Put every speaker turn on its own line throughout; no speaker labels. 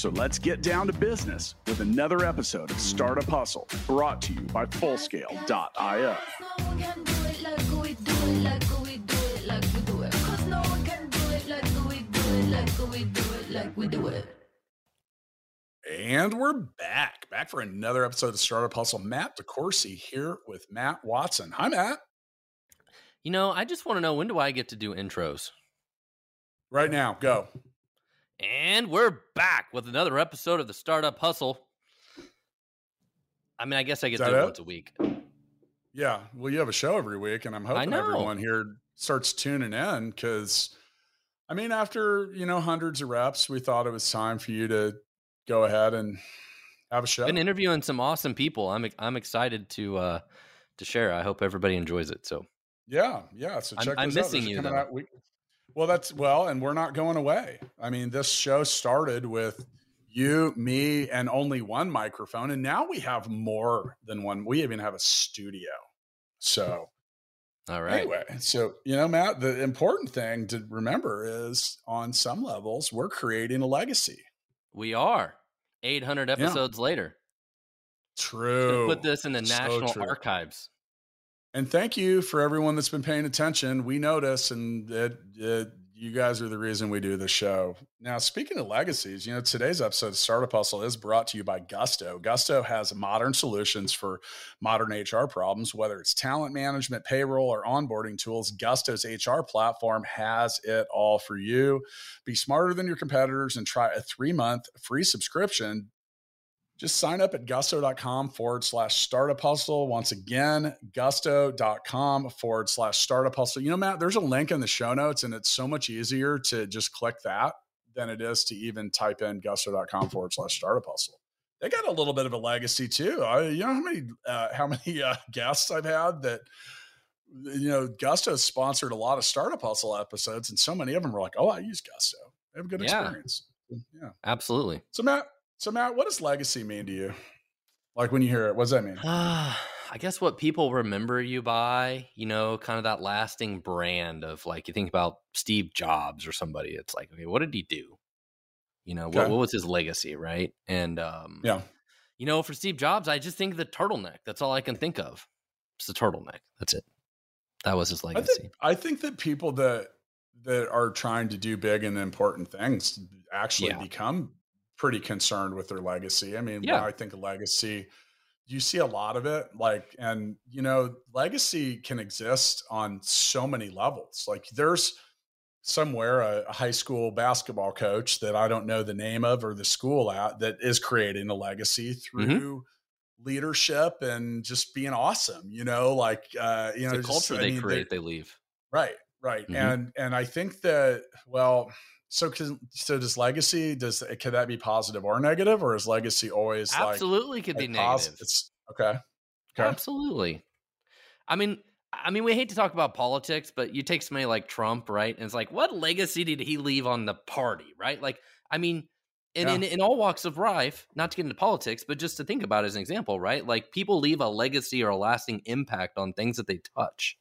So let's get down to business with another episode of Startup Hustle brought to you by Fullscale.io. And we're back, back for another episode of Startup Hustle. Matt DeCoursey here with Matt Watson. Hi, Matt.
You know, I just want to know when do I get to do intros?
Right now, go.
And we're back with another episode of the Startup Hustle. I mean, I guess I get to do it once a week.
Yeah. Well, you have a show every week, and I'm hoping everyone here starts tuning in because, I mean, after, you know, hundreds of reps, we thought it was time for you to go ahead and have a show.
Been interviewing some awesome people. I'm I'm excited to uh to share. I hope everybody enjoys it. So
yeah, yeah. So check.
I'm, I'm missing you. Out
week. Well, that's well, and we're not going away. I mean, this show started with you, me, and only one microphone, and now we have more than one. We even have a studio. So,
all right.
Anyway, so you know, Matt, the important thing to remember is, on some levels, we're creating a legacy.
We are. 800 episodes yeah. later.
True.
Put this in the so National true. Archives.
And thank you for everyone that's been paying attention. We notice, and it, it, you guys are the reason we do the show. Now, speaking of legacies, you know, today's episode of Startup Hustle is brought to you by Gusto. Gusto has modern solutions for modern HR problems, whether it's talent management, payroll, or onboarding tools. Gusto's HR platform has it all for you. Be smarter than your competitors and try a three month free subscription just sign up at gusto.com forward slash startup hustle. Once again, gusto.com forward slash startup hustle. You know, Matt, there's a link in the show notes, and it's so much easier to just click that than it is to even type in gusto.com forward slash startup hustle. They got a little bit of a legacy too. I, you know how many uh, how many uh, guests I've had that you know Gusto sponsored a lot of startup hustle episodes, and so many of them were like, "Oh, I use Gusto. I have a good yeah. experience."
Yeah, absolutely.
So Matt, so, Matt, what does legacy mean to you? Like when you hear it, what does that mean?
Uh, I guess what people remember you by, you know, kind of that lasting brand of like you think about Steve Jobs or somebody. It's like, okay, what did he do? You know, okay. what, what was his legacy, right? And um,
yeah,
you know, for Steve Jobs, I just think the turtleneck. That's all I can think of. It's the turtleneck. That's it. That was his legacy.
I think, I think that people that that are trying to do big and important things actually yeah. become pretty concerned with their legacy. I mean, yeah. I think a legacy, you see a lot of it. Like, and you know, legacy can exist on so many levels. Like, there's somewhere a, a, high school basketball coach that I don't know the name of or the school at that is creating a legacy mm-hmm. through. Mm-hmm leadership and just being awesome you know like uh you know
the culture they I mean, create they, they leave
right right mm-hmm. and and i think that well so, can, so does legacy? Does could that be positive or negative, or is legacy always like
absolutely
like
could be negative?
It's okay.
okay. Absolutely. I mean, I mean, we hate to talk about politics, but you take somebody like Trump, right? And it's like, what legacy did he leave on the party, right? Like, I mean, in, yeah. in, in all walks of life, not to get into politics, but just to think about as an example, right? Like, people leave a legacy or a lasting impact on things that they touch.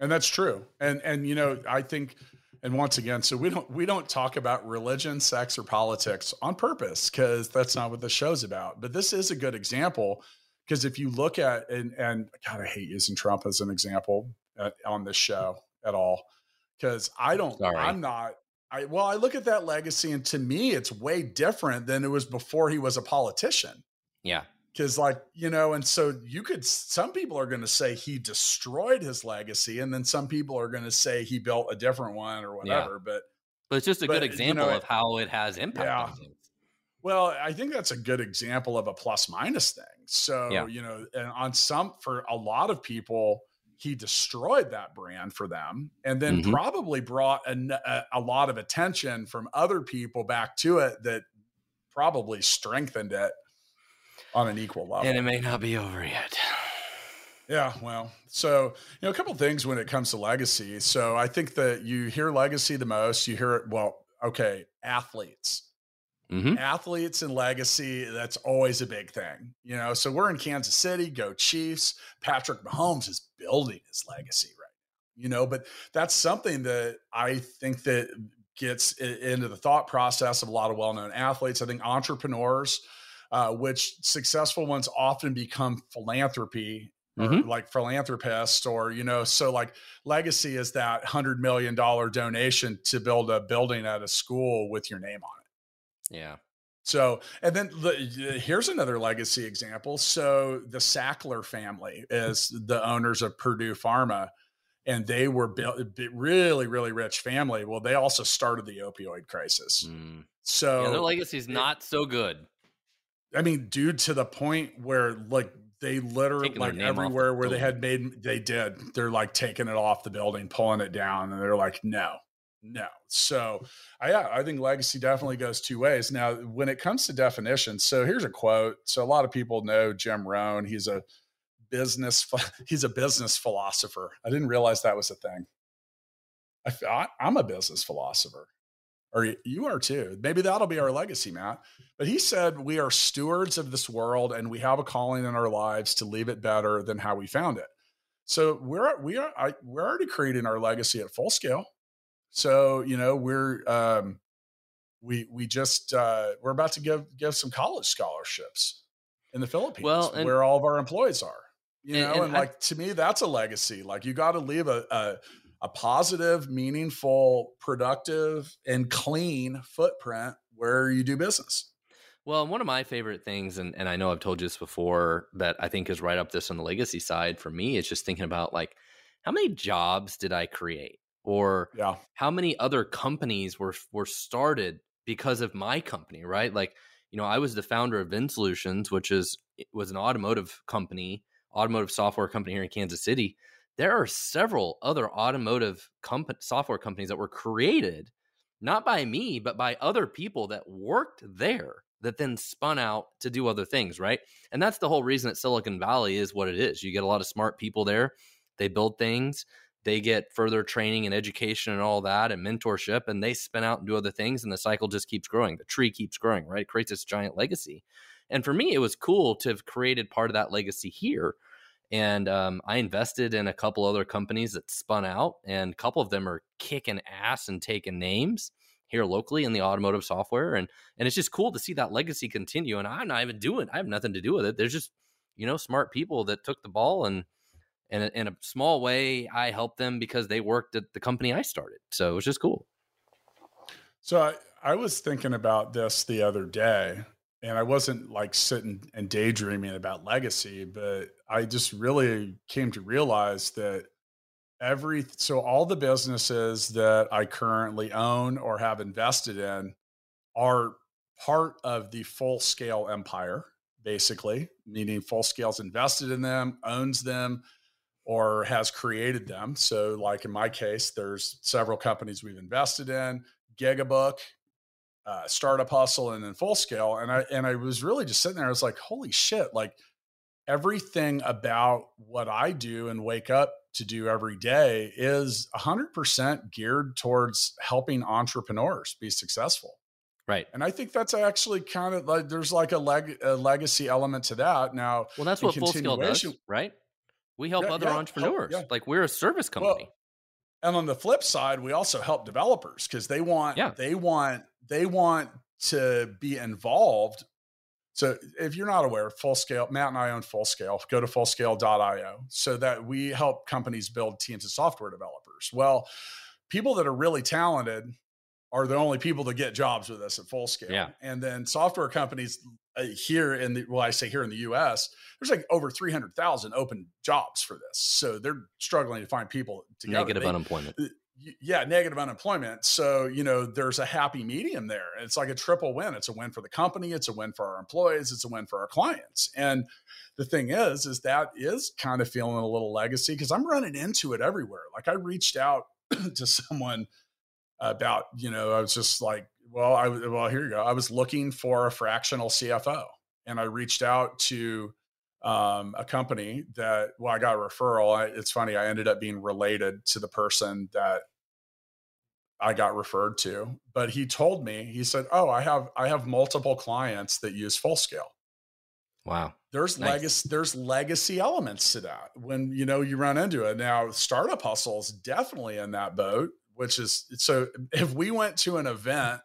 And that's true. And and you know, I think and once again so we don't we don't talk about religion sex or politics on purpose because that's not what the show's about but this is a good example because if you look at and and god i hate using trump as an example at, on this show at all because i don't Sorry. i'm not i well i look at that legacy and to me it's way different than it was before he was a politician
yeah
because like you know and so you could some people are going to say he destroyed his legacy and then some people are going to say he built a different one or whatever yeah. but
but it's just a but, good example you know, of how it has impact yeah.
well i think that's a good example of a plus minus thing so yeah. you know and on some for a lot of people he destroyed that brand for them and then mm-hmm. probably brought a, a lot of attention from other people back to it that probably strengthened it on an equal level.
And it may not be over yet.
Yeah, well, so you know, a couple things when it comes to legacy. So I think that you hear legacy the most. You hear it. Well, okay, athletes, mm-hmm. athletes and legacy. That's always a big thing. You know, so we're in Kansas City. Go Chiefs. Patrick Mahomes is building his legacy right now. You know, but that's something that I think that gets into the thought process of a lot of well-known athletes. I think entrepreneurs. Uh, which successful ones often become philanthropy mm-hmm. like philanthropist or you know so like legacy is that hundred million dollar donation to build a building at a school with your name on
it. Yeah.
So and then the, here's another legacy example. So the sackler family is the owners of purdue pharma and they were built really really rich family. Well they also started the opioid crisis. Mm. so
yeah, their legacy is not so good
i mean dude to the point where like they literally taking like everywhere where they had made they did they're like taking it off the building pulling it down and they're like no no. So I, yeah i think legacy definitely goes two ways. Now when it comes to definitions so here's a quote. So a lot of people know jim rohn. He's a business he's a business philosopher. I didn't realize that was a thing. I, thought i'm a business philosopher or you are too. Maybe that'll be our legacy, Matt. But he said we are stewards of this world and we have a calling in our lives to leave it better than how we found it. So we're we are I, we're already creating our legacy at full scale. So you know we're um, we we just uh, we're about to give give some college scholarships in the Philippines, well, and, where all of our employees are. You know, and, and, and like I, to me, that's a legacy. Like you got to leave a, a a positive, meaningful, productive, and clean footprint where you do business.
Well, one of my favorite things, and, and I know I've told you this before, that I think is right up this on the legacy side for me, is just thinking about like, how many jobs did I create? Or yeah. how many other companies were were started because of my company, right? Like, you know, I was the founder of VinSolutions, which is was an automotive company, automotive software company here in Kansas City there are several other automotive comp- software companies that were created not by me but by other people that worked there that then spun out to do other things right? And that's the whole reason that silicon valley is what it is. You get a lot of smart people there. They build things. They get further training and education and all that and mentorship and they spin out and do other things and the cycle just keeps growing. The tree keeps growing right? It creates this giant legacy. And for me it was cool to have created part of that legacy here and um, I invested in a couple other companies that spun out, and a couple of them are kicking ass and taking names here locally in the automotive software, and and it's just cool to see that legacy continue. And I'm not even doing, I have nothing to do with it. There's just you know smart people that took the ball and and in a small way, I helped them because they worked at the company I started. So it was just cool.
So I, I was thinking about this the other day and I wasn't like sitting and daydreaming about legacy, but I just really came to realize that every so all the businesses that I currently own or have invested in are part of the full scale empire, basically, meaning full scale's invested in them, owns them, or has created them. So, like in my case, there's several companies we've invested in. Gigabook uh, startup hustle and then full scale. And I and I was really just sitting there. I was like, holy shit! Like everything about what I do and wake up to do every day is 100% geared towards helping entrepreneurs be successful.
Right.
And I think that's actually kind of like there's like a, leg, a legacy element to that. Now,
well, that's what full scale does, right? We help yeah, other yeah, entrepreneurs. Help, yeah. Like we're a service company. Well,
and on the flip side, we also help developers because they want yeah. they want they want to be involved. So if you're not aware, full scale, Matt and I own full scale, go to fullscale.io so that we help companies build teams of software developers. Well, people that are really talented are the only people that get jobs with us at full scale.
Yeah.
And then software companies uh, here in the, well, I say here in the US, there's like over 300,000 open jobs for this. So they're struggling to find people to
get Negative unemployment.
Yeah, negative unemployment. So, you know, there's a happy medium there. It's like a triple win. It's a win for the company, it's a win for our employees, it's a win for our clients. And the thing is, is that is kind of feeling a little legacy because I'm running into it everywhere. Like I reached out to someone about, you know, I was just like, well, I well, here you go. I was looking for a fractional CFO and I reached out to um, a company that well, I got a referral. I, it's funny, I ended up being related to the person that I got referred to, but he told me he said, "Oh, I have I have multiple clients that use Full Scale."
Wow.
There's nice. legacy there's legacy elements to that when you know you run into it. Now, startup hustle is definitely in that boat, which is so if we went to an event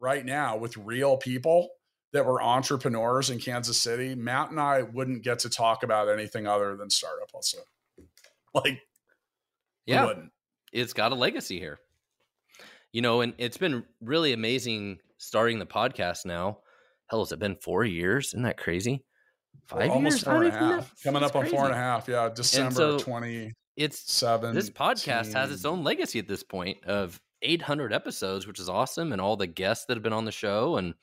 right now with real people that were entrepreneurs in Kansas City, Matt and I wouldn't get to talk about anything other than startup also. Like
yeah, it's got a legacy here. You know, and it's been really amazing starting the podcast now. Hell, has it been four years? Isn't that crazy?
Five well, almost years, four and a half. Coming up on four and a half. Yeah, December so twenty.
It's seven. This podcast has its own legacy at this point of 800 episodes, which is awesome, and all the guests that have been on the show. And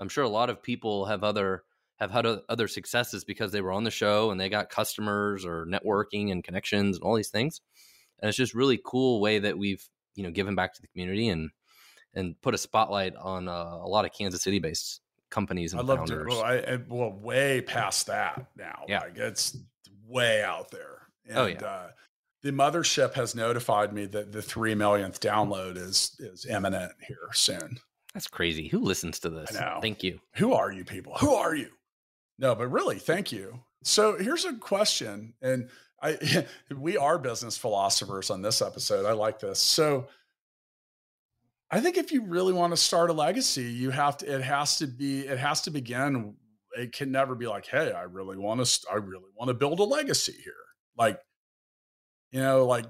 I'm sure a lot of people have other have had other successes because they were on the show and they got customers or networking and connections and all these things. And it's just really cool way that we've you know given back to the community and and put a spotlight on uh, a lot of Kansas City based companies and I love founders.
To, well, I, well, way past that now. Yeah, like it's way out there. And, oh yeah. Uh, the mothership has notified me that the three millionth download is is imminent here soon.
That's crazy. Who listens to this? Thank you.
Who are you people? Who are you? No, but really, thank you. So here's a question, and I we are business philosophers on this episode. I like this. So I think if you really want to start a legacy, you have to, it has to be, it has to begin. It can never be like, Hey, I really want to, I really want to build a legacy here. Like, you know, like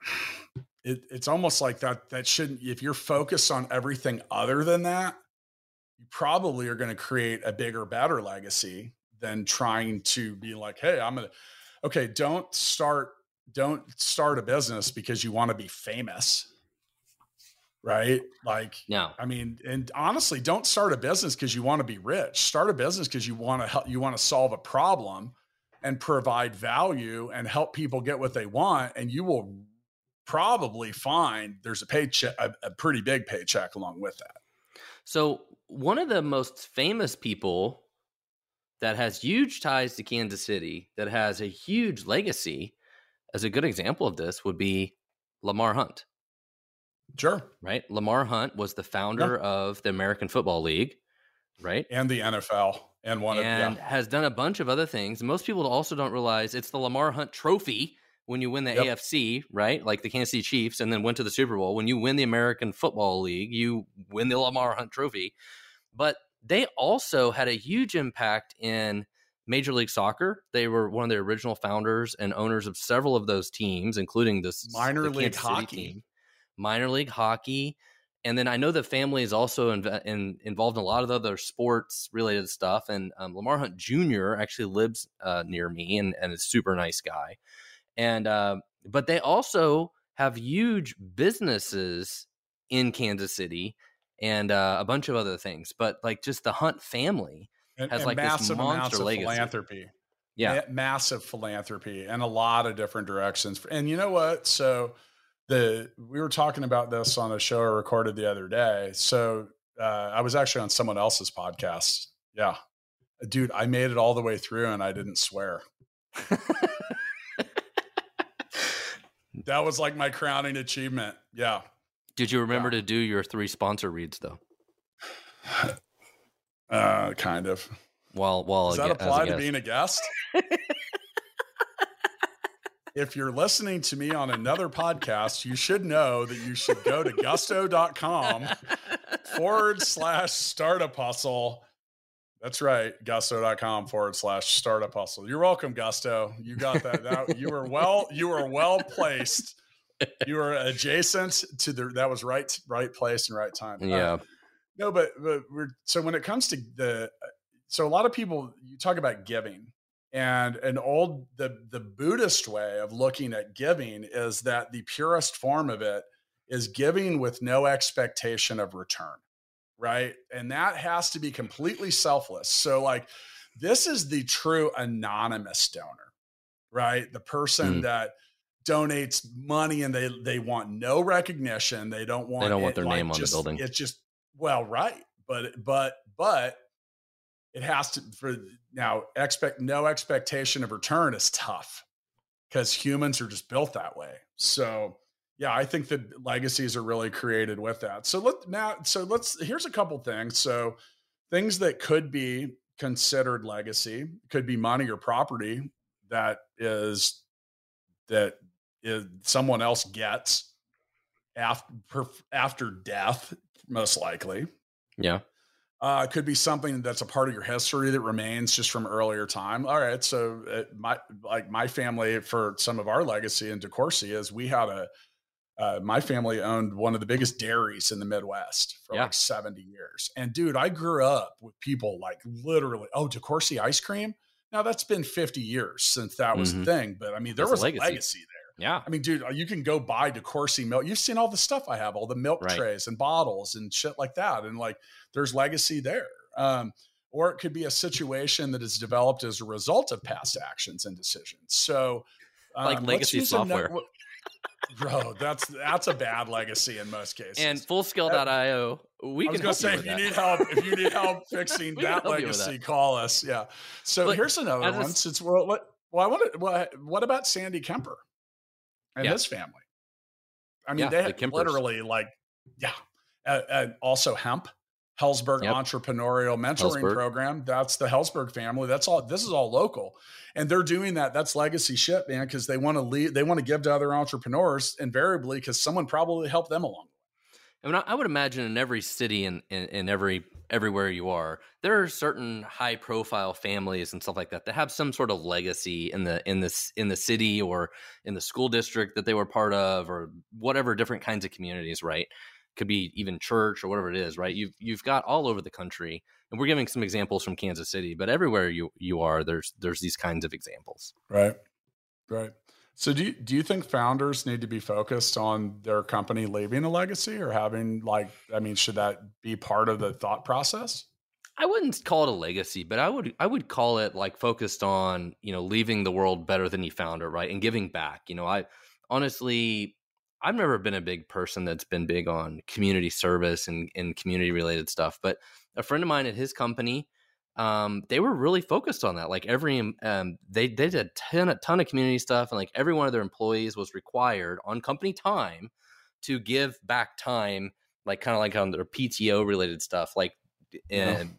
it, it's almost like that, that shouldn't, if you're focused on everything other than that, you probably are going to create a bigger, better legacy than trying to be like, Hey, I'm to, okay, don't start, don't start a business because you want to be famous right? Like,
yeah.
I mean, and honestly, don't start a business because you want to be rich. Start a business because you want to help, you want to solve a problem and provide value and help people get what they want. And you will probably find there's a paycheck, a, a pretty big paycheck along with that.
So, one of the most famous people that has huge ties to Kansas City, that has a huge legacy, as a good example of this would be Lamar Hunt.
Sure.
Right. Lamar Hunt was the founder yeah. of the American Football League, right?
And the NFL and one
and
of, yeah.
has done a bunch of other things. Most people also don't realize it's the Lamar Hunt Trophy when you win the yep. AFC, right? Like the Kansas City Chiefs, and then went to the Super Bowl. When you win the American Football League, you win the Lamar Hunt Trophy. But they also had a huge impact in Major League Soccer. They were one of the original founders and owners of several of those teams, including this
minor the league hockey team
minor league hockey. And then I know the family is also in, in, involved in a lot of other sports related stuff. And um, Lamar Hunt Jr. actually lives uh, near me and, and is super nice guy. And uh, but they also have huge businesses in Kansas City and uh, a bunch of other things. But like just the Hunt family and, has and like this monster legacy.
philanthropy. Yeah, massive philanthropy and a lot of different directions. And you know what? So the we were talking about this on a show I recorded the other day. So uh, I was actually on someone else's podcast. Yeah, dude, I made it all the way through and I didn't swear. that was like my crowning achievement. Yeah.
Did you remember yeah. to do your three sponsor reads though?
Uh, kind of.
While while
does that apply to being a guest? if you're listening to me on another podcast, you should know that you should go to gusto.com forward slash startup hustle. That's right. Gusto.com forward slash startup hustle. You're welcome, Gusto. You got that. that you were well, you were well placed. You were adjacent to the that was right, right place and right time.
Yeah. Uh,
no, but, but we're so when it comes to the so a lot of people you talk about giving and an old the the buddhist way of looking at giving is that the purest form of it is giving with no expectation of return right? And that has to be completely selfless. So like this is the true anonymous donor right? The person mm. that donates money and they they want no recognition. They don't want
they don't want their like name on
just,
the building.
it's just well right but but but it has to for now expect no expectation of return is tough because humans are just built that way. So yeah, I think that legacies are really created with that. So let now so let's here's a couple things. So things that could be considered legacy could be money or property that is that is someone else gets after after death most likely
yeah
uh, it could be something that's a part of your history that remains just from earlier time. All right, so uh, my like my family for some of our legacy in DeCoursey is we had a uh, my family owned one of the biggest dairies in the Midwest for yeah. like 70 years. And dude, I grew up with people like literally, oh, DeCoursey ice cream. Now that's been 50 years since that was mm-hmm. the thing, but I mean, there that's was a legacy. legacy there.
Yeah.
I mean, dude, you can go buy DeCoursey milk. You've seen all the stuff I have, all the milk right. trays and bottles and shit like that. And like, there's legacy there. Um, or it could be a situation that is developed as a result of past actions and decisions. So,
um, like legacy software.
Bro, that's that's a bad legacy in most cases.
And fullscale.io, we I was
going to say if you need help, if you need help fixing that legacy, that. call us. Yeah. So but here's another one. A, Since well, what, well, I want to. Well, what about Sandy Kemper and yeah. his family? I mean, yeah, they the literally like, yeah, uh, uh, also hemp. Helzberg yep. Entrepreneurial Mentoring Helzberg. Program. That's the Helzberg family. That's all. This is all local, and they're doing that. That's legacy shit, man. Because they want to lead. They want to give to other entrepreneurs invariably because someone probably helped them along.
I mean, I would imagine in every city and in, in, in, every everywhere you are, there are certain high profile families and stuff like that that have some sort of legacy in the in this in the city or in the school district that they were part of or whatever different kinds of communities, right? Could be even church or whatever it is, right? You've you've got all over the country, and we're giving some examples from Kansas City, but everywhere you you are, there's there's these kinds of examples.
Right, right. So do you, do you think founders need to be focused on their company leaving a legacy or having like I mean should that be part of the thought process?
I wouldn't call it a legacy, but I would I would call it like focused on, you know, leaving the world better than you found it, right? And giving back. You know, I honestly I've never been a big person that's been big on community service and, and community related stuff, but a friend of mine at his company, um, they were really focused on that. Like every, um, they, they did a ton, a ton of community stuff, and like every one of their employees was required on company time to give back time, like kind of like on their PTO related stuff, like and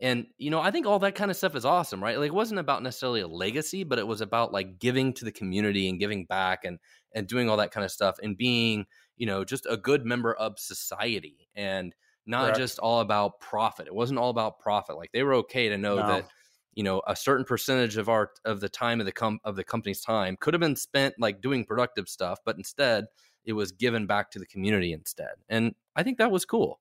and you know, I think all that kind of stuff is awesome, right? Like it wasn't about necessarily a legacy, but it was about like giving to the community and giving back and and doing all that kind of stuff and being, you know, just a good member of society and not Correct. just all about profit. It wasn't all about profit. Like they were okay to know no. that you know a certain percentage of our of the time of the com- of the company's time could have been spent like doing productive stuff, but instead it was given back to the community instead. And I think that was cool.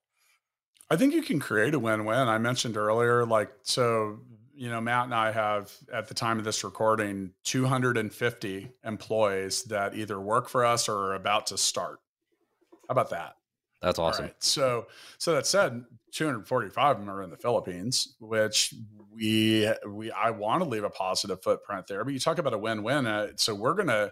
I think you can create a win-win. I mentioned earlier, like so, you know, Matt and I have at the time of this recording 250 employees that either work for us or are about to start. How about that?
That's awesome. Right.
So, so that said, 245 of them are in the Philippines, which we we I want to leave a positive footprint there. But you talk about a win-win. Uh, so we're going to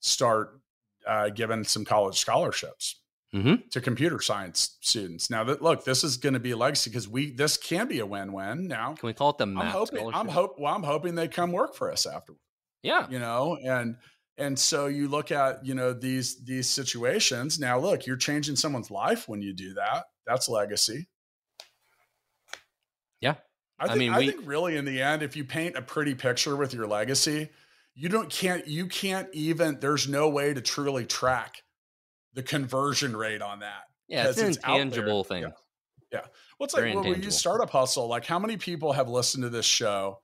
start uh, giving some college scholarships mm-hmm. to computer science students. Now that look, this is going to be a legacy because we this can be a win-win. Now,
can we call it the
I'm hoping, I'm hope well, I'm hoping they come work for us afterward.
Yeah,
you know, and and so you look at you know these these situations. Now, look, you're changing someone's life when you do that. That's legacy.
Yeah,
I, think, I mean, we, I think really in the end, if you paint a pretty picture with your legacy, you don't can't you can't even. There's no way to truly track the conversion rate on that.
Yeah, it's an intangible thing.
Yeah. yeah. Well, it's like when we use Startup Hustle, like how many people have listened to this show?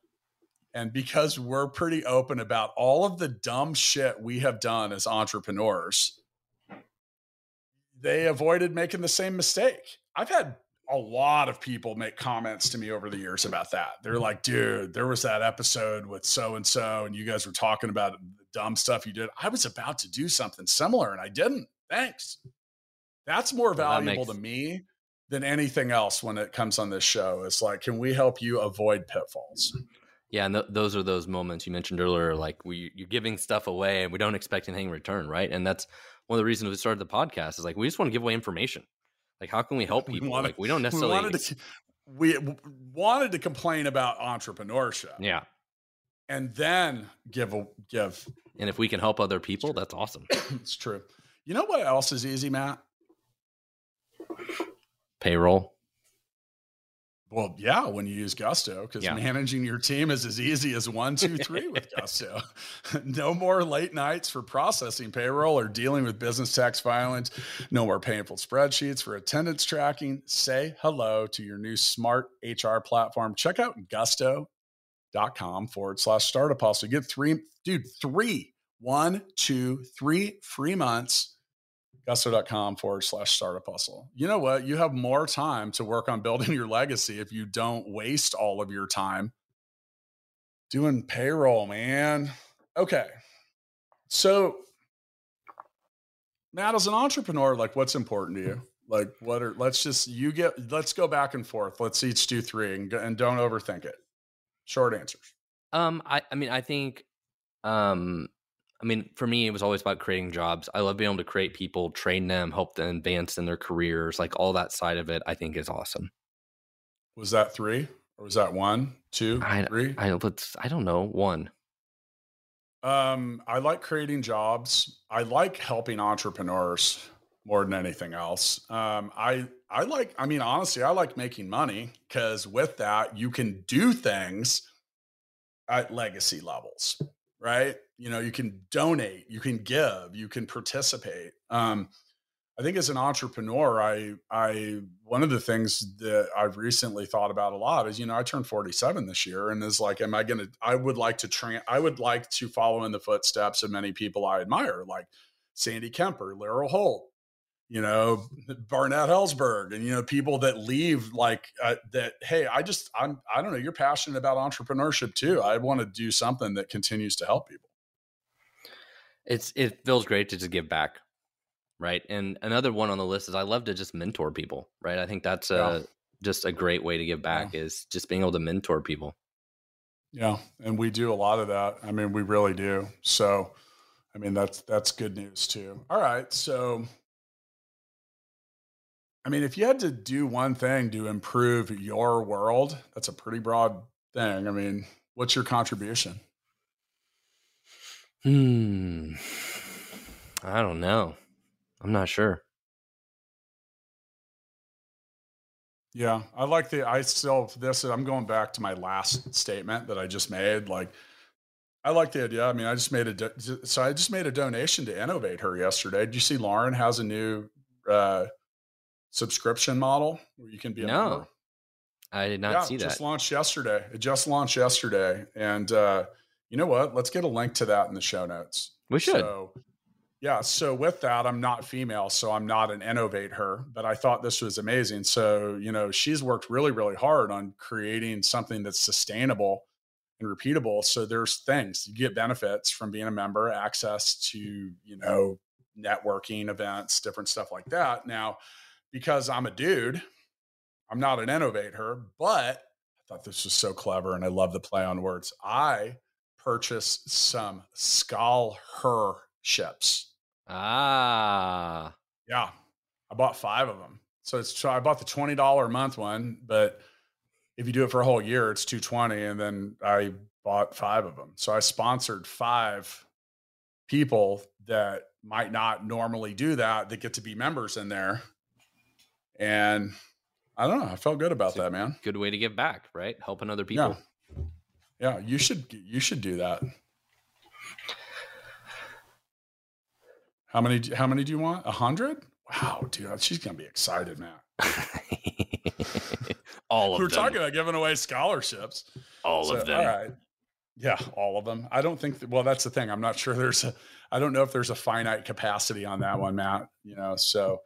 And because we're pretty open about all of the dumb shit we have done as entrepreneurs, they avoided making the same mistake. I've had a lot of people make comments to me over the years about that. They're like, dude, there was that episode with so and so, and you guys were talking about the dumb stuff you did. I was about to do something similar and I didn't. Thanks. That's more valuable that makes- to me than anything else when it comes on this show. It's like, can we help you avoid pitfalls?
Yeah, and th- those are those moments you mentioned earlier. Like we, you're giving stuff away, and we don't expect anything in return, right? And that's one of the reasons we started the podcast. Is like we just want to give away information. Like, how can we help people? We wanted, like, we don't necessarily.
We wanted, to, we wanted to complain about entrepreneurship.
Yeah.
And then give a give.
And if we can help other people, that's awesome.
it's true. You know what else is easy, Matt?
Payroll.
Well, yeah, when you use Gusto, because yeah. managing your team is as easy as one, two, three with Gusto. no more late nights for processing payroll or dealing with business tax filings. No more painful spreadsheets for attendance tracking. Say hello to your new smart HR platform. Check out gusto.com forward slash startup hustle. Get three, dude, three, one, two, three free months gusto.com forward slash startup hustle. You know what? You have more time to work on building your legacy if you don't waste all of your time doing payroll, man. Okay. So, Matt, as an entrepreneur, like what's important to you? Like, what are, let's just, you get, let's go back and forth. Let's each do three and, and don't overthink it. Short answers.
Um, I, I mean, I think, um, I mean, for me, it was always about creating jobs. I love being able to create people, train them, help them advance in their careers. Like all that side of it, I think is awesome.
Was that three or was that one, two,
I,
three?
I, let's, I don't know. One.
Um, I like creating jobs. I like helping entrepreneurs more than anything else. Um, I I like. I mean, honestly, I like making money because with that, you can do things at legacy levels right? You know, you can donate, you can give, you can participate. Um, I think as an entrepreneur, I I one of the things that I've recently thought about a lot is, you know, I turned 47 this year and is like, am I gonna I would like to train I would like to follow in the footsteps of many people I admire, like Sandy Kemper, Laurel Holt, you know barnett Helzberg and you know people that leave like uh, that hey i just i'm i don't know you're passionate about entrepreneurship too i want to do something that continues to help people
it's it feels great to just give back right? And another one on the list is i love to just mentor people right? I think that's a just a great way to give back yeah. is just being able to mentor people.
Yeah and we do a lot of that. I mean we really do. So i mean that's that's good news too. All right so I mean, if you had to do one thing to improve your world, that's a pretty broad thing. I mean, what's your contribution?
Hmm. I don't know. I'm not sure.
Yeah, I like the. I still this. I'm going back to my last statement that I just made. Like, I like the idea. I mean, I just made a so I just made a donation to Innovate Her yesterday. Did you see Lauren has a new uh, subscription model where you can be a no. member.
I did not yeah, see that.
It just launched yesterday. It just launched yesterday, and uh, you know what? Let's get a link to that in the show notes.
We should. So,
yeah. So with that, I'm not female, so I'm not an innovate her, but I thought this was amazing. So you know, she's worked really, really hard on creating something that's sustainable and repeatable. So there's things you get benefits from being a member, access to you know networking events, different stuff like that. Now because I'm a dude. I'm not an innovator, but I thought this was so clever and I love the play on words. I purchased some Skull Her ships.
Ah.
Yeah. I bought five of them. So it's so I bought the $20 a month one, but if you do it for a whole year, it's 220 and then I bought five of them. So I sponsored five people that might not normally do that that get to be members in there and I don't know. I felt good about that, man.
Good way to give back, right? Helping other people.
Yeah. Yeah, you should you should do that. How many how many do you want? A hundred? Wow, dude, she's gonna be excited, man.
all of them.
We're
them.
talking about giving away scholarships.
All so, of them.
All right. Yeah, all of them. I don't think that, well, that's the thing. I'm not sure there's a I don't know if there's a finite capacity on that one, Matt. You know, so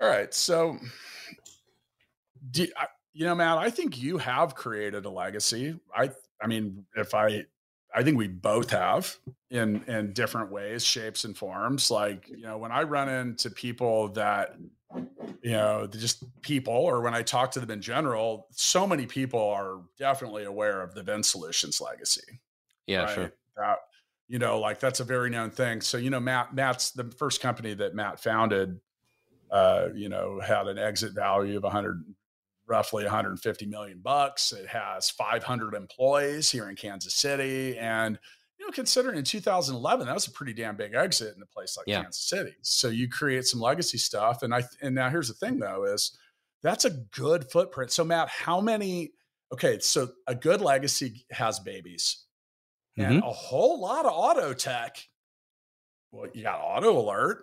all right. So, do, you know, Matt, I think you have created a legacy. I, I mean, if I, I think we both have in in different ways, shapes, and forms. Like, you know, when I run into people that, you know, just people, or when I talk to them in general, so many people are definitely aware of the VinSolutions legacy.
Yeah, right? sure.
That, you know, like that's a very known thing. So, you know, Matt, Matt's the first company that Matt founded uh, you know, had an exit value of 100 roughly 150 million bucks. It has 500 employees here in Kansas City, and you know, considering in 2011 that was a pretty damn big exit in a place like yeah. Kansas City. So you create some legacy stuff, and I and now here's the thing though is that's a good footprint. So Matt, how many? Okay, so a good legacy has babies, and mm-hmm. a whole lot of auto tech. Well, you got auto alert,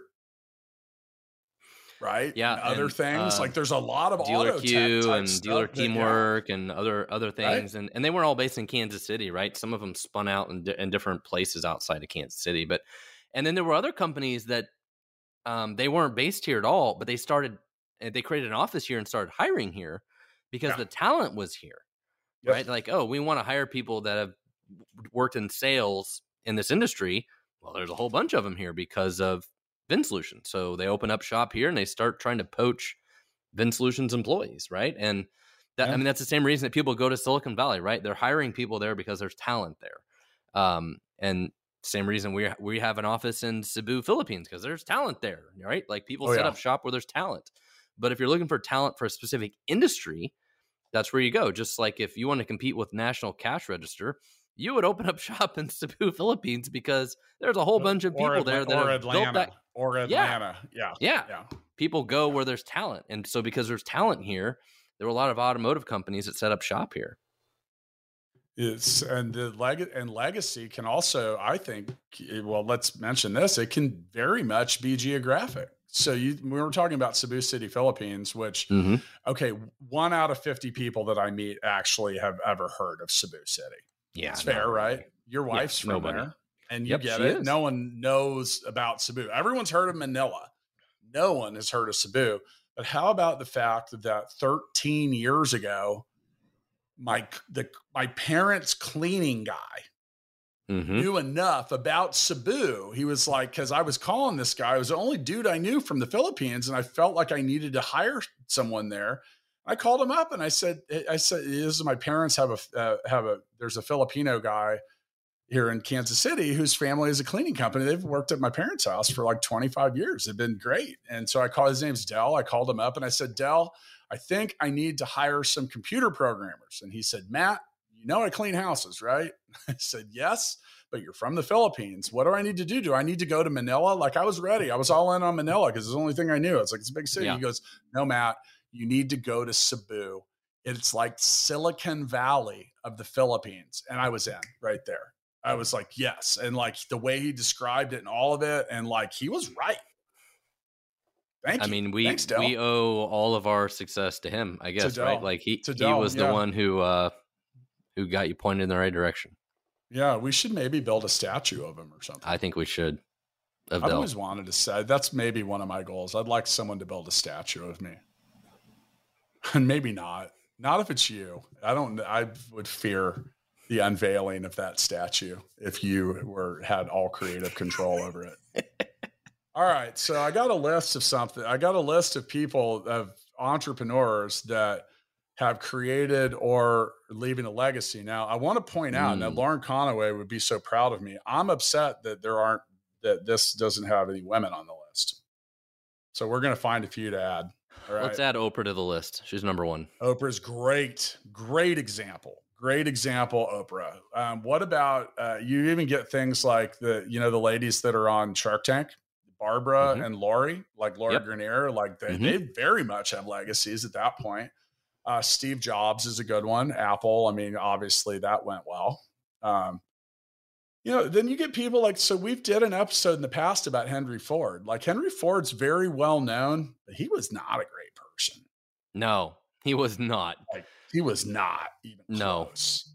right?
Yeah,
and other and, things uh, like there's a lot of
dealer queue and dealer teamwork yeah. and other other things, right? and and they were all based in Kansas City, right? Some of them spun out in, in different places outside of Kansas City, but and then there were other companies that um, they weren't based here at all, but they started they created an office here and started hiring here because yeah. the talent was here, yep. right? Like, oh, we want to hire people that have worked in sales in this industry. Well, there's a whole bunch of them here because of VinSolution. So they open up shop here and they start trying to poach VinSolution's employees, right? And that, yeah. I mean, that's the same reason that people go to Silicon Valley, right? They're hiring people there because there's talent there. Um, and same reason we we have an office in Cebu, Philippines, because there's talent there, right? Like people oh, set yeah. up shop where there's talent. But if you're looking for talent for a specific industry, that's where you go. Just like if you want to compete with National Cash Register, you would open up shop in Cebu, Philippines, because there's a whole bunch of people there that
or
have
Atlanta,
built that.
Or Atlanta,
yeah. yeah, yeah, People go where there's talent, and so because there's talent here, there were a lot of automotive companies that set up shop here.
It's and the leg and legacy can also, I think, well, let's mention this. It can very much be geographic. So you, we were talking about Cebu City, Philippines, which mm-hmm. okay, one out of fifty people that I meet actually have ever heard of Cebu City.
Yeah,
it's fair, right? Your wife's yeah, from nobody. there and you yep, get it. Is. No one knows about Cebu. Everyone's heard of Manila. No one has heard of Cebu. But how about the fact that 13 years ago, my the my parents' cleaning guy mm-hmm. knew enough about Cebu. He was like, because I was calling this guy, it was the only dude I knew from the Philippines, and I felt like I needed to hire someone there. I called him up and I said, I said, this is my parents have a uh, have a there's a Filipino guy here in Kansas City whose family is a cleaning company. They've worked at my parents' house for like 25 years. They've been great. And so I called his name's Dell. I called him up and I said, Dell, I think I need to hire some computer programmers. And he said, Matt, you know I clean houses, right? I said, Yes, but you're from the Philippines. What do I need to do? Do I need to go to Manila? Like I was ready. I was all in on Manila because it's the only thing I knew. It's like it's a big city. Yeah. He goes, No, Matt, you need to go to Cebu. It's like Silicon Valley of the Philippines. And I was in right there. I was like, yes. And like the way he described it and all of it, and like he was right. Thank
I
you.
mean, we
Thanks,
we owe all of our success to him, I guess, right? Like he he was the yeah. one who uh who got you pointed in the right direction.
Yeah, we should maybe build a statue of him or something.
I think we should.
I've Del. always wanted to say that's maybe one of my goals. I'd like someone to build a statue of me. And maybe not. Not if it's you. I don't I would fear the unveiling of that statue if you were had all creative control over it. all right, so I got a list of something. I got a list of people of entrepreneurs that have created or leaving a legacy. Now, I want to point out mm. that Lauren Conaway would be so proud of me. I'm upset that there aren't that this doesn't have any women on the list. So we're going to find a few to add.
Let's add Oprah to the list. She's number one.
Oprah's great, great example great example oprah um, what about uh, you even get things like the you know the ladies that are on shark tank barbara mm-hmm. and lori like laura yep. Greiner, like they, mm-hmm. they very much have legacies at that point uh, steve jobs is a good one apple i mean obviously that went well um, you know then you get people like so we've did an episode in the past about henry ford like henry ford's very well known but he was not a great person
no he was not
like he was not even
no.
close.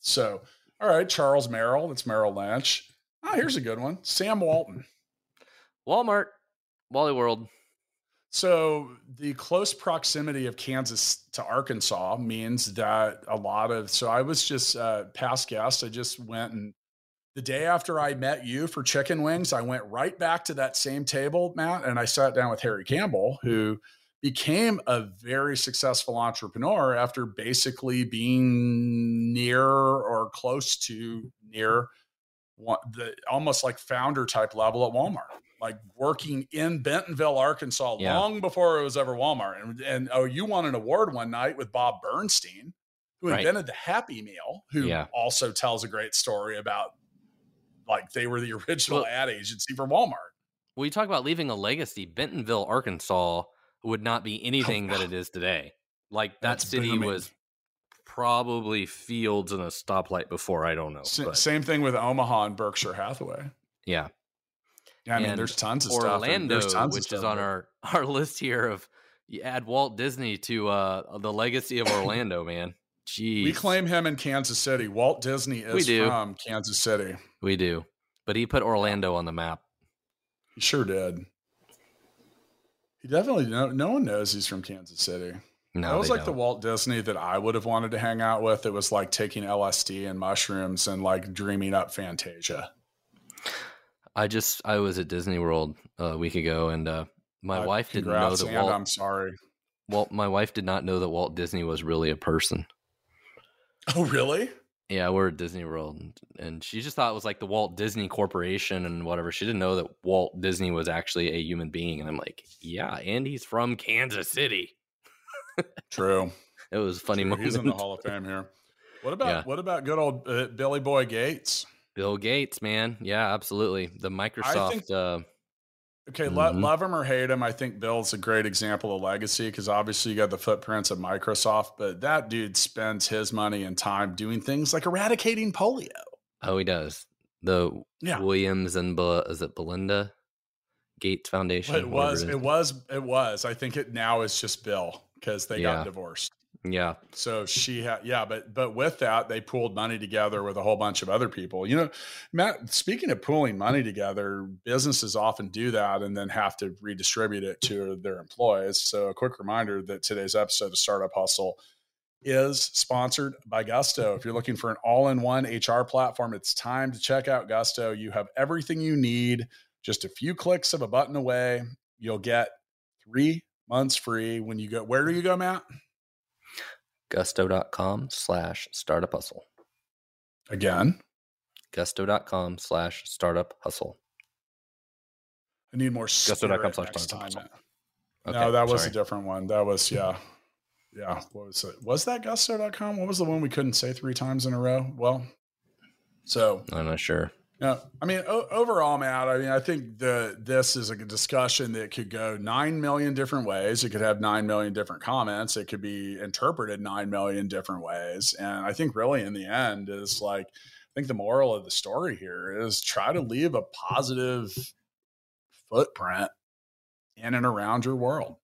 So, all right, Charles Merrill. That's Merrill Lynch. Ah, here's a good one. Sam Walton.
Walmart, Wally World.
So the close proximity of Kansas to Arkansas means that a lot of so I was just uh, past guest. I just went and the day after I met you for chicken wings, I went right back to that same table, Matt, and I sat down with Harry Campbell, who became a very successful entrepreneur after basically being near or close to near one, the almost like founder type level at Walmart. like working in Bentonville, Arkansas,
Yeah.
long before it was ever Walmart. And, and oh, you won an award one night with Bob Bernstein, who
Right.
invented the Happy Meal, who
Yeah.
also tells a great story about like they were the original
Well-
ad agency for Walmart.
When you talk about leaving a legacy, Bentonville, Arkansas would not be anything that it is today. Like that city
booming.
was probably fields and a stoplight before. I don't know. But
same thing with Omaha and Berkshire Hathaway.
yeah.
Yeah, I mean, there's tons of stuff.
Orlando,
tons of
which is on
there.
our, our list here of you add Walt Disney to uh the legacy of Orlando, man. Jeez.
We claim him in Kansas City. Walt Disney is from Kansas City.
we do. But he put Orlando on the map.
He sure did. He definitely no no one knows he's from Kansas City.
No,
that was like the
don't.
Walt Disney that I would have wanted to hang out with. It was like taking LSD and mushrooms and like dreaming up Fantasia.
I just I was at Disney World a week ago and uh my
Uh,
wife didn't know that Walt
I'm sorry.
Walt my wife did not know that Walt Disney was really a person.
Oh, really?
Yeah, we're at Disney World, and, she just thought it was like the Walt Disney Corporation and whatever. She didn't know that Walt Disney was actually a human being. And I'm like, yeah, and he's from Kansas City.
True.
It was a funny
True.
moment.
He's in the Hall of Fame here. What about
Yeah.
what about good old uh, Billy Boy Gates?
Bill Gates, man, yeah, absolutely. The Microsoft.
think-
uh,
Okay,
Mhm.
love him or hate him, I think Bill's a great example of legacy because obviously you got the footprints of Microsoft, but that dude spends his money and time doing things like eradicating polio.
oh, he does the
Yeah.
Williams and Be- is it Belinda Gates Foundation?
It was,
is.
it was, it was. I think it now is just Bill because they
Yeah.
got divorced.
Yeah,
So she had, yeah, but but with that, they pooled money together with a whole bunch of other people. You know, Matt. Speaking of pooling money together, businesses often do that and then have to redistribute it to their employees. So a quick reminder that today's episode of Startup Hustle is sponsored by Gusto. If you're looking for an all-in-one HR platform, it's time to check out Gusto. You have everything you need, just a few clicks of a button away. You'll get three months free when you go. Where do you go, Matt?
gusto.com slash startup hustle.
Again.
Gusto.com slash startup hustle.
I need more
Gusto.com
spirit
slash startup
time.
Okay,
no, that was
sorry.
a different one. That was yeah, yeah. What was it? Was that Gusto.com? What was the one we couldn't say three times in a row? Well, so
I'm not sure.
Yeah. I mean, o- overall, Matt. I mean, I think the this is a discussion that could go nine million different ways. It could have nine million different comments. It could be interpreted nine million different ways. And I think really in the end is like, I think the moral of the story here is try to leave a positive footprint in and around your world.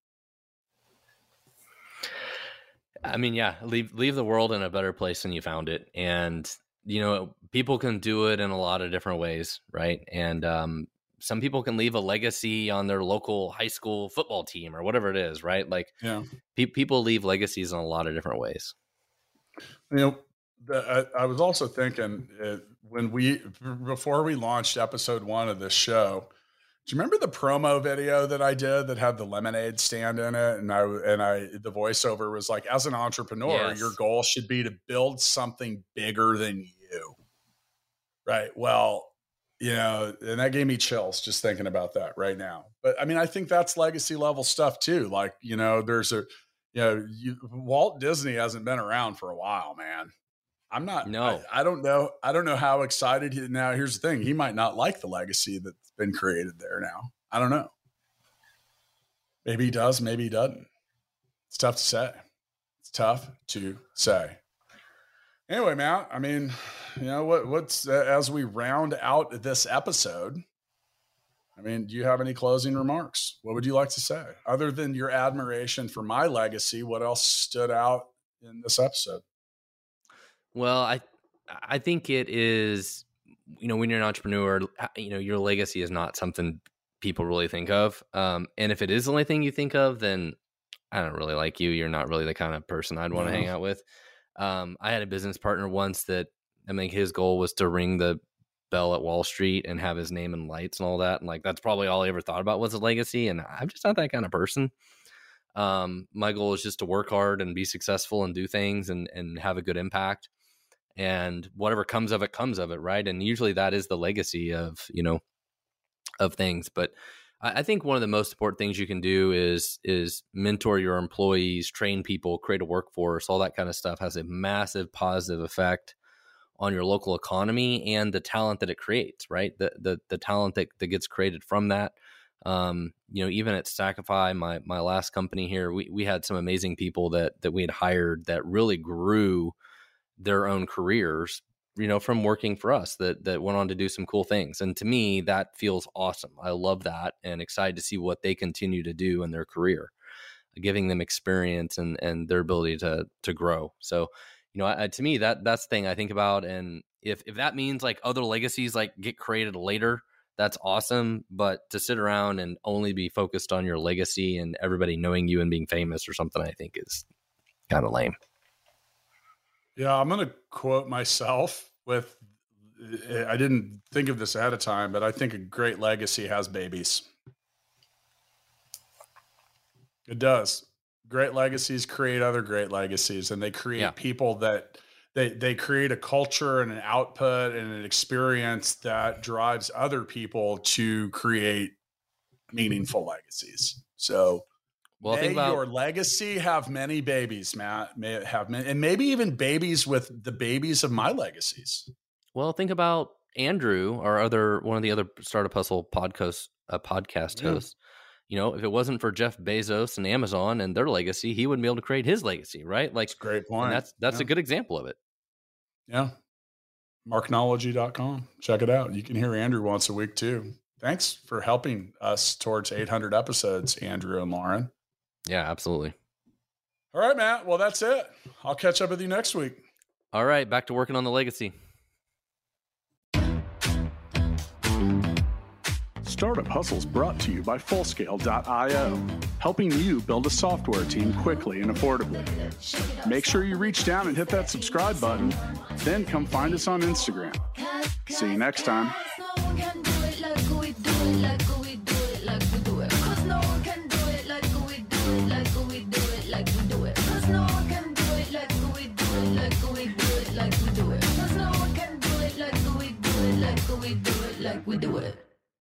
I mean, yeah, leave leave the world in a better place than you found it, and you know, people can do it in a lot of different ways, right? And um, some people can leave a legacy on their local high school football team or whatever it is, right? Like,
Yeah.
pe- people leave legacies in a lot of different ways.
You know, the, I, I was also thinking uh, when we before we launched episode one of this show. Do you remember the promo video that I did that had the lemonade stand in it? And I and I the voiceover was like, as an entrepreneur,
Yes.
your goal should be to build something bigger than you. Right. Well, you know, and that gave me chills just thinking about that right now. But I mean, I think that's legacy level stuff too. Like, you know, there's a you know, you, Walt Disney hasn't been around for a while, man. I'm not.
No.
I, I don't know. I don't know how excited he. Now, here's the thing: he might not like the legacy that's been created there. Now, I don't know. Maybe he does. Maybe he doesn't. It's tough to say. It's tough to say. Anyway, Matt. I mean, you know what? What's uh, as we round out this episode? I mean, do you have any closing remarks? What would you like to say, other than your admiration for my legacy? What else stood out in this episode?
Well, I I think it is you know when you're an entrepreneur, you know your legacy is not something people really think of. Um, and if it is the only thing you think of, then I don't really like you. You're not really the kind of person I'd want to
No.
hang out with. Um, I had a business partner once that I think his goal was to ring the bell at Wall Street and have his name in lights and all that. And like that's probably all I ever thought about was a legacy. And I'm just not that kind of person. Um, my goal is just to work hard and be successful and do things and and have a good impact. And whatever comes of it comes of it, right? And usually that is the legacy of, you know, of things. But I think one of the most important things you can do is is mentor your employees, train people, create a workforce, all that kind of stuff has a massive positive effect on your local economy and the talent that it creates, right? The the the talent that, that gets created from that. Um, you know, even at Stackify, my my last company here, we we had some amazing people that that we had hired that really grew their own careers you know from working for us that that went on to do some cool things and to me that feels awesome. I love that and excited to see what they continue to do in their career giving them experience and and their ability to to grow. So you know I, to me that that's the thing i think about and if if that means like other legacies like get created later that's awesome but to sit around and only be focused on your legacy and everybody knowing you and being famous or something i think is kind of lame
yeah, I'm going to quote myself with I didn't think of this ahead of time, but I think a great legacy has babies. It does. Great legacies create other great legacies and they create yeah. people that they they create a culture and an output and an experience that drives other people to create meaningful legacies. So well, May about, your legacy have many babies, Matt. May it have many, and maybe even babies with the babies of my legacies.
Well, think about Andrew, our other one of the other Startup Hustle podcast uh, podcast yeah. hosts. You know, if it wasn't for Jeff Bezos and Amazon and their legacy, he wouldn't be able to create his legacy, right? Like,
that's great point.
that's that's yeah. a good example of it.
Yeah. Marknology.com. Check it out. You can hear Andrew once a week too. Thanks for helping us towards 800 episodes, Andrew and Lauren.
Yeah, absolutely.
All right, Matt. Well, that's it. I'll catch up with you next week.
All right, back to working on the legacy.
Startup Hustles brought to you by Fullscale.io, helping you build a software team quickly and affordably. Make sure you reach down and hit that subscribe button, then come find us on Instagram. See you next time. We do it.